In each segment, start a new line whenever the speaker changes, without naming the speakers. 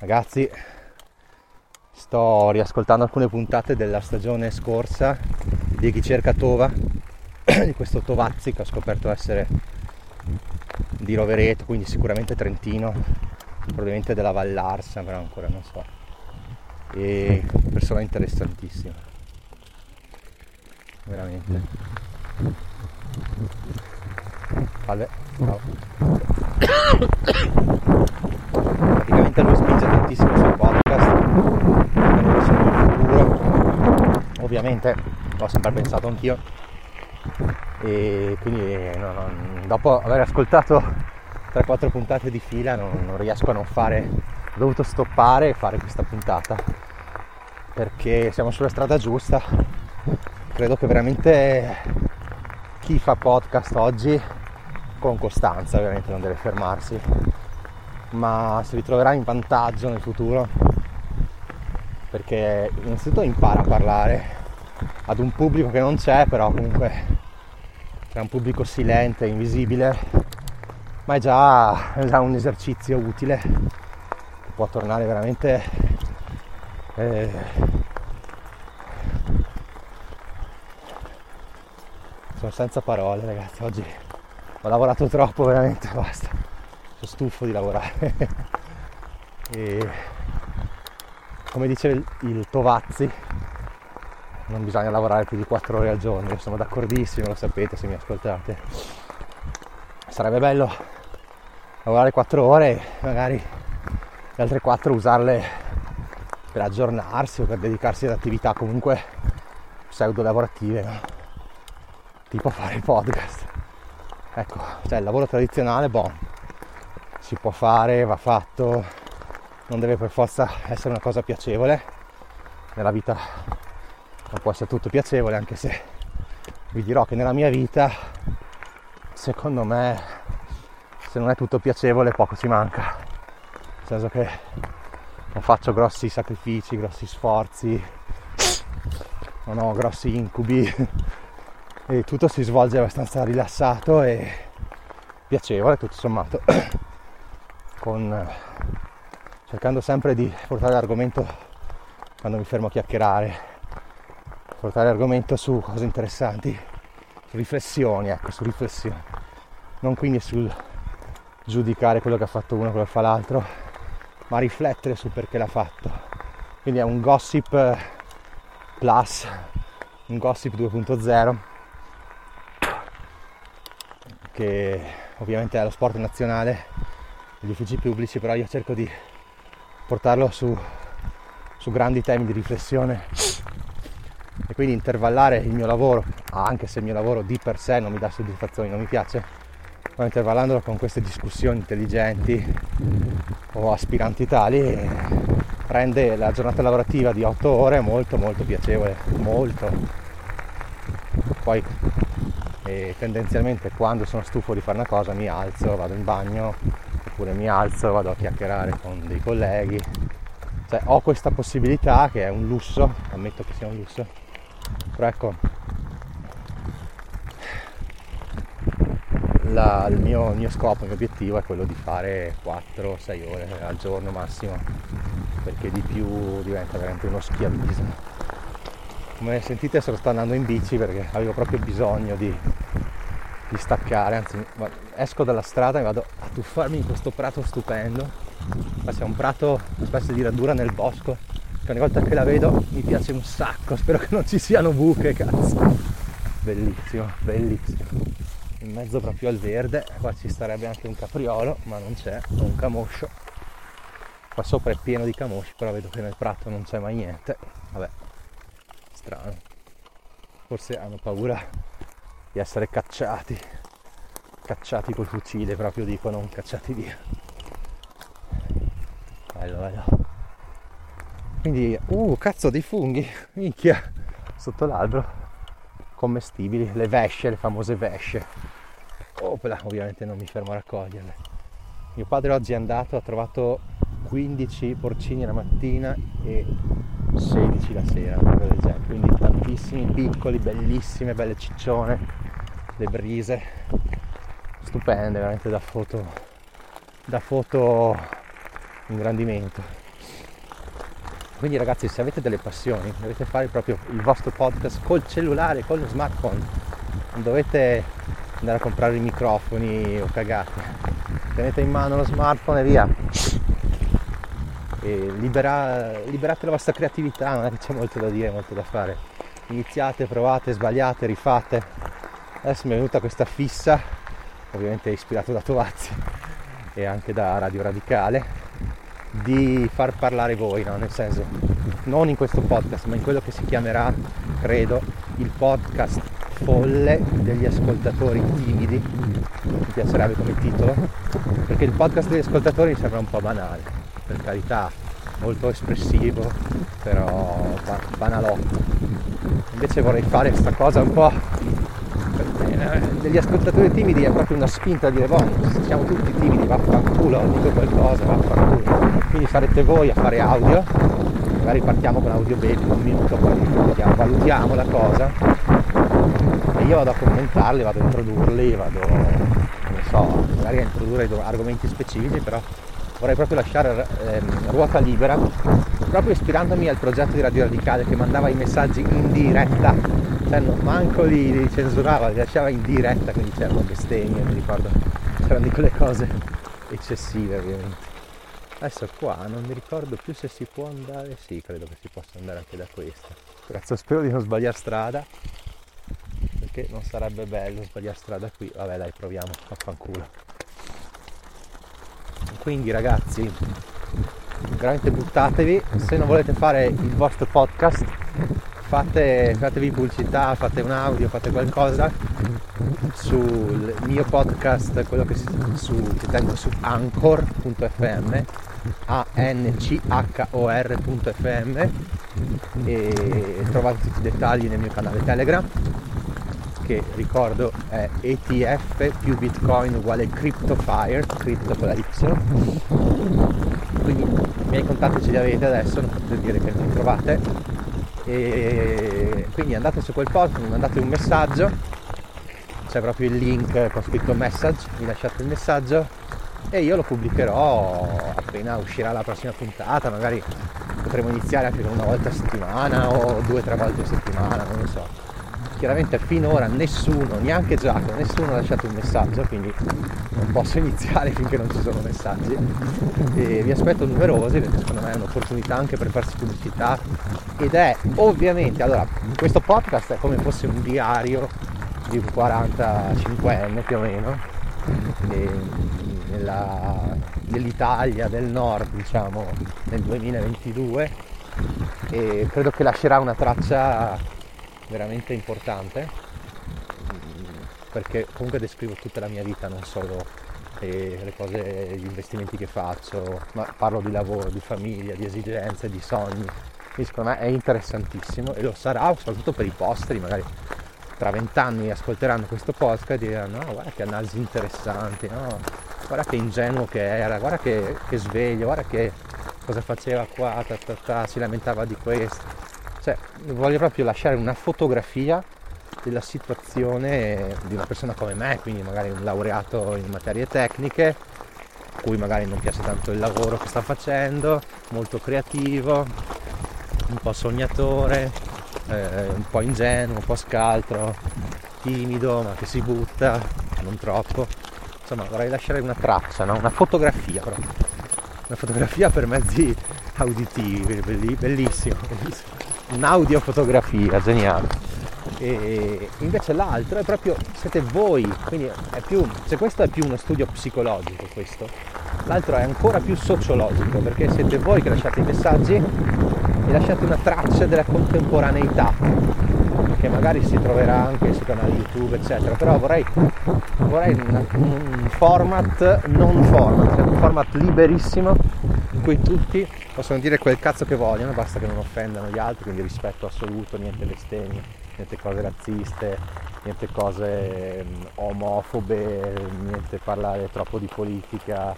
Ragazzi, sto riascoltando alcune puntate della stagione scorsa di Chi cerca Tova, di questo Tovazzi che ho scoperto essere di Rovereto, quindi sicuramente Trentino, probabilmente della Vallarsa, però ancora non so. E persona interessantissima. Veramente. Salve. Ciao. Praticamente lui spinge tantissimo sui podcast, non lo sono in futuro. Ovviamente l'ho sempre pensato anch'io. E quindi no, no, dopo aver ascoltato 3-4 puntate di fila non, non riesco a non fare. Ho dovuto stoppare e fare questa puntata perché siamo sulla strada giusta. Credo che veramente chi fa podcast oggi con costanza ovviamente non deve fermarsi ma si ritroverà in vantaggio nel futuro perché innanzitutto impara a parlare ad un pubblico che non c'è però comunque è un pubblico silente, invisibile ma è già, è già un esercizio utile che può tornare veramente eh, sono senza parole ragazzi oggi ho lavorato troppo veramente basta sono stufo di lavorare. E come dice il, il Tovazzi non bisogna lavorare più di 4 ore al giorno io sono d'accordissimo lo sapete se mi ascoltate sarebbe bello lavorare 4 ore e magari le altre 4 usarle per aggiornarsi o per dedicarsi ad attività comunque pseudo lavorative no? tipo fare il podcast ecco cioè il lavoro tradizionale boh si può fare va fatto non deve per forza essere una cosa piacevole nella vita non può essere tutto piacevole anche se vi dirò che nella mia vita secondo me se non è tutto piacevole poco ci manca. Nel senso che non faccio grossi sacrifici grossi sforzi non ho grossi incubi e tutto si svolge abbastanza rilassato e piacevole tutto sommato con cercando sempre di portare l'argomento quando mi fermo a chiacchierare portare l'argomento su cose interessanti su riflessioni ecco su riflessioni. Non quindi sul giudicare quello che ha fatto uno quello che fa l'altro ma riflettere su perché l'ha fatto. Quindi è un gossip plus un gossip 2.0 che ovviamente è lo sport nazionale degli uffici pubblici, però io cerco di portarlo su, su grandi temi di riflessione e quindi intervallare il mio lavoro, anche se il mio lavoro di per sé non mi dà soddisfazioni, non mi piace, ma intervallandolo con queste discussioni intelligenti o aspiranti tali rende la giornata lavorativa di 8 ore molto molto piacevole, molto. Poi e tendenzialmente quando sono stufo di fare una cosa mi alzo, vado in bagno, oppure mi alzo, vado a chiacchierare con dei colleghi. Cioè ho questa possibilità che è un lusso, ammetto che sia un lusso, però ecco, la, il, mio, il, mio, scopo, il mio obiettivo è quello di fare 4-6 ore al giorno massimo, perché di più diventa veramente uno schiavismo. Come sentite sto andando in bici perché avevo proprio bisogno di, di staccare anzi esco dalla strada e vado a tuffarmi in questo prato stupendo. Qua c'è un prato una specie di radura nel bosco che ogni volta che la vedo mi piace un sacco spero che non ci siano buche cazzo bellissimo bellissimo in mezzo proprio al verde qua ci starebbe anche un capriolo ma non c'è un camoscio qua sopra è pieno di camosci però vedo che nel prato non c'è mai niente vabbè strano. Forse hanno paura di essere cacciati. Cacciati col fucile, proprio dicono, cacciati via. Bello, bello. Quindi, uh, cazzo dei funghi, minchia, sotto l'albero. Commestibili, le vesce, le famose vesce. Opla, ovviamente non mi fermo a raccoglierle. Mio padre oggi è andato, ha trovato 15 porcini la mattina e 16 la sera, quindi tantissimi piccoli, bellissime, belle ciccione, le brise, stupende, veramente da foto, da foto ingrandimento. Quindi ragazzi se avete delle passioni dovete fare proprio il vostro podcast col cellulare, con lo smartphone. Non dovete andare a comprare i microfoni o cagate. Tenete in mano lo smartphone e via. E libera, liberate la vostra creatività, non è che c'è molto da dire, molto da fare. Iniziate, provate, sbagliate, rifate. Adesso mi è venuta questa fissa, ovviamente ispirato da Tovazzi e anche da Radio Radicale, di far parlare voi, no? nel senso non in questo podcast, ma in quello che si chiamerà, credo, il podcast folle degli ascoltatori timidi, mi piacerebbe come titolo, perché il podcast degli ascoltatori mi sembra un po' banale, per carità, molto espressivo, però banalotto. Invece vorrei fare questa cosa un po' degli ascoltatori timidi è proprio una spinta a dire boh, siamo tutti timidi, vaffanculo, dico qualcosa, vaffanculo. Quindi sarete voi a fare audio, magari partiamo con audio baby un minuto, poi valutiamo, valutiamo la cosa e io vado a commentarli, vado a introdurli, vado, non so, magari a introdurre argomenti specifici, però vorrei proprio lasciare eh, ruota libera, proprio ispirandomi al progetto di Radio Radicale che mandava i messaggi in diretta cioè manco li, li, censurava, li lasciava in diretta, quindi c'erano bestemmie, mi ricordo, c'erano di quelle cose eccessive ovviamente. Adesso qua non mi ricordo più se si può andare, sì credo che si possa andare anche da questa. Cazzo spero di non sbagliare strada, perché non sarebbe bello sbagliare strada qui, vabbè dai proviamo, affanculo. Quindi ragazzi, veramente buttatevi, se non volete fare il vostro podcast fate, fatevi pubblicità, fate un audio, fate qualcosa sul mio podcast, quello che su, si tengo su anchor.fm a-n-c-h-o-r.fm e trovate tutti i dettagli nel mio canale Telegram che ricordo è ETF più Bitcoin uguale CryptoFire, crypto con la Y. Quindi i miei contatti ce li avete adesso, non potete dire che non li trovate e quindi andate su quel post, mi mandate un messaggio, c'è proprio il link con scritto message, mi lasciate il messaggio e io lo pubblicherò appena uscirà la prossima puntata, magari potremo iniziare anche con una volta a settimana o due o tre volte a settimana, non lo so chiaramente finora nessuno, neanche Giacomo, nessuno ha lasciato un messaggio, quindi non posso iniziare finché non ci sono messaggi. E vi aspetto numerosi perché secondo me è un'opportunità anche per farsi pubblicità ed è ovviamente, allora, questo podcast è come fosse un diario di un 45enne più o meno, nella, nell'Italia del nord, diciamo, nel 2022 e credo che lascerà una traccia veramente importante perché comunque descrivo tutta la mia vita, non solo eh, le cose, gli investimenti che faccio, ma parlo di lavoro, di famiglia, di esigenze, di sogni. Quindi secondo me è interessantissimo e lo sarà soprattutto per i posteri, magari tra vent'anni ascolteranno questo podcast e diranno no, guarda che analisi interessanti, no? guarda che ingenuo che era, guarda che, che sveglio, guarda che cosa faceva qua, ta, ta, ta, si lamentava di questo cioè, voglio proprio lasciare una fotografia della situazione di una persona come me, quindi magari un laureato in materie tecniche, cui magari non piace tanto il lavoro che sta facendo, molto creativo, un po' sognatore, eh, un po' ingenuo, un po' scaltro, timido, ma che si butta, non troppo. Insomma, vorrei lasciare una traccia, no? una fotografia proprio. Una fotografia per mezzi auditivi, bellissimo, bellissimo un'audiofotografia, geniale. E invece l'altro è proprio, siete voi, quindi è più, se questo è più uno studio psicologico questo, l'altro è ancora più sociologico, perché siete voi che lasciate i messaggi e lasciate una traccia della contemporaneità, che magari si troverà anche sui canali YouTube, eccetera, però vorrei, vorrei un, format non format, cioè un format liberissimo cui tutti possono dire quel cazzo che vogliono, basta che non offendano gli altri, quindi rispetto assoluto, niente bestemmie, niente cose razziste, niente cose mm, omofobe, niente parlare troppo di politica,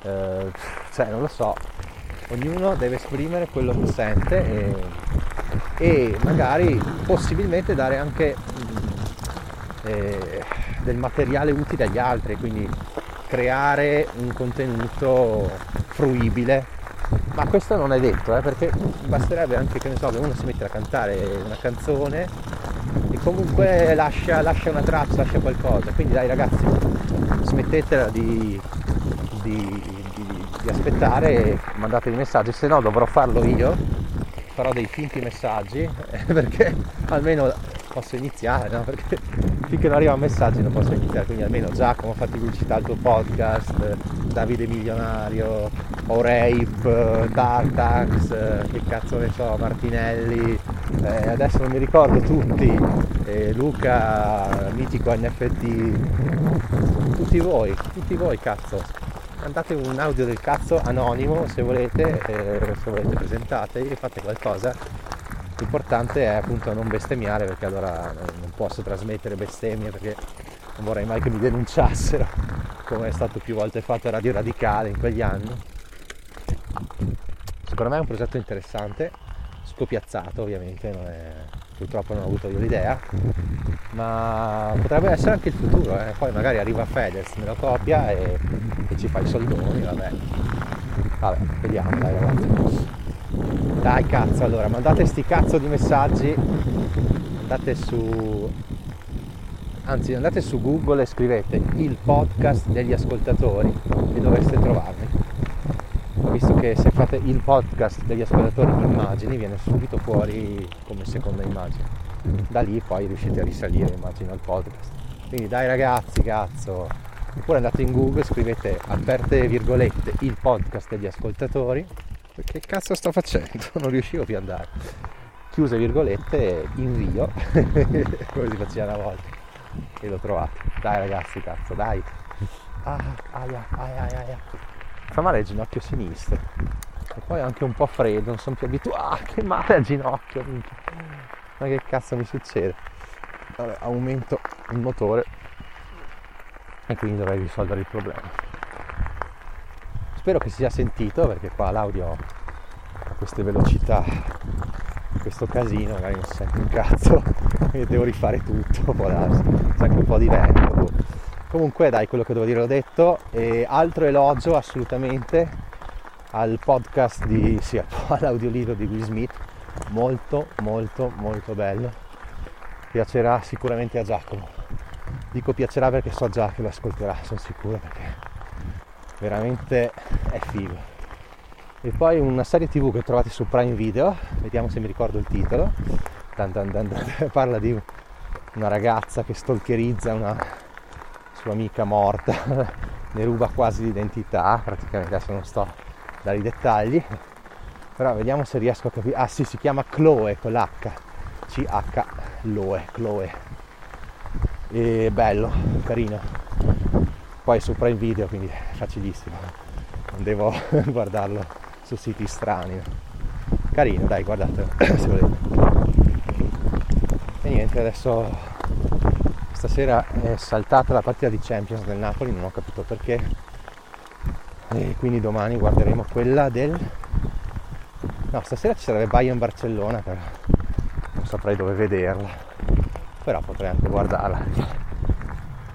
eh, cioè non lo so, ognuno deve esprimere quello che sente e, e magari possibilmente dare anche mm, eh, del materiale utile agli altri, quindi creare un contenuto fruibile ma questo non è detto, eh, perché basterebbe anche che, ne so, che uno si mette a cantare una canzone e comunque lascia, lascia una traccia, lascia qualcosa. Quindi dai ragazzi, smettetela di, di, di, di aspettare e mandate i messaggi, se no dovrò farlo io, farò dei finti messaggi perché almeno posso iniziare, no? perché finché non arriva un messaggio non posso iniziare, quindi almeno Giacomo fatti pubblicità al tuo podcast, Davide Milionario, O'Rape, Dartax, che cazzo ne so, Martinelli, eh, adesso non mi ricordo tutti, eh, Luca, Mitico NFT, tutti voi, tutti voi cazzo, mandate un audio del cazzo anonimo se volete, eh, se volete presentatevi e fate qualcosa. L'importante è appunto non bestemmiare perché allora non posso trasmettere bestemmie perché non vorrei mai che mi denunciassero come è stato più volte fatto a Radio Radicale in quegli anni. Secondo me è un progetto interessante, scopiazzato ovviamente, non è, purtroppo non ho avuto io l'idea, ma potrebbe essere anche il futuro, eh. poi magari arriva Fedez, me lo copia e, e ci fa i soldoni, vabbè. Vabbè, vediamo dai ragazzi. Dai cazzo, allora mandate sti cazzo di messaggi, andate su anzi andate su Google e scrivete il podcast degli ascoltatori e dovreste trovarmi. Visto che se fate il podcast degli ascoltatori immagini viene subito fuori come seconda immagine. Da lì poi riuscite a risalire immagino al podcast. Quindi dai ragazzi, cazzo. Oppure andate in Google, scrivete aperte virgolette il podcast degli ascoltatori che cazzo sto facendo? Non riuscivo più ad andare. Chiuse virgolette, invio, come si faceva una volta. E l'ho trovato. Dai ragazzi, cazzo, dai. Ah, aia, aia, aia. Fa male il ginocchio sinistro. E poi anche un po' freddo, non sono più abituato. Ah, che male al ginocchio, minchia. Ma che cazzo mi succede? Vabbè, aumento il motore e quindi dovrei risolvere il problema. Spero che sia sentito perché qua l'audio a queste velocità, questo casino, magari non si sente un cazzo e devo rifare tutto, può darsi, c'è anche un po' di vento. Boh. Comunque dai, quello che devo dire l'ho detto e altro elogio assolutamente al podcast di, sì, all'audiolibro di Will Smith, molto molto molto bello, piacerà sicuramente a Giacomo. Dico piacerà perché so già che lo ascolterà, sono sicuro perché veramente è figo. E poi una serie tv che trovate su Prime Video, vediamo se mi ricordo il titolo, dan dan dan parla di una ragazza che stalkerizza una sua amica morta, ne ruba quasi l'identità, praticamente adesso non sto a dare i dettagli, però vediamo se riesco a capire. Ah sì, si chiama Chloe con l'H, C-H, Loe, Chloe. E bello, carino poi su Prime Video quindi facilissimo non devo guardarlo su siti strani. Carino dai guardate se volete. E niente adesso stasera è saltata la partita di Champions del Napoli non ho capito perché. E quindi domani guarderemo quella del no stasera ci sarebbe Bayern Barcellona però non saprei dove vederla però potrei anche guardarla.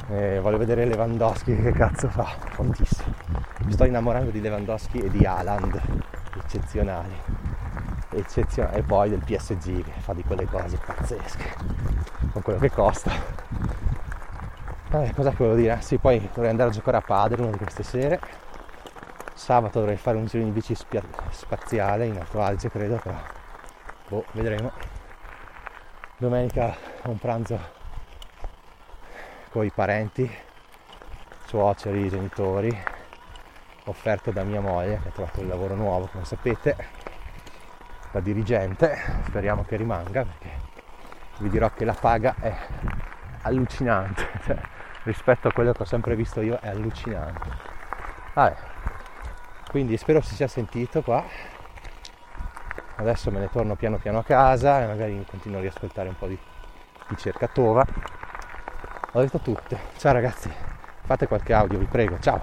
Eh, voglio vedere Lewandowski che cazzo fa, fortissimo. Mi sto innamorando di Lewandowski e di Haaland, eccezionali. eccezionali. E poi del PSG che fa di quelle cose pazzesche, con quello che costa. Eh, cosa che volevo dire? Sì, poi dovrei andare a giocare a padre una di queste sere. Sabato dovrei fare un giro in bici spia- spaziale in Alto Alge, credo, però boh, vedremo. Domenica un pranzo con i parenti, suoceri, genitori, offerto da mia moglie che ha trovato un lavoro nuovo, come sapete, da dirigente, speriamo che rimanga perché vi dirò che la paga è allucinante, cioè, rispetto a quello che ho sempre visto io è allucinante. Vabbè, quindi spero si sia sentito qua. Adesso me ne torno piano piano a casa e magari continuo a riascoltare un po' di, di cercatova ho detto tutte. Ciao ragazzi, fate qualche audio, vi prego. Ciao.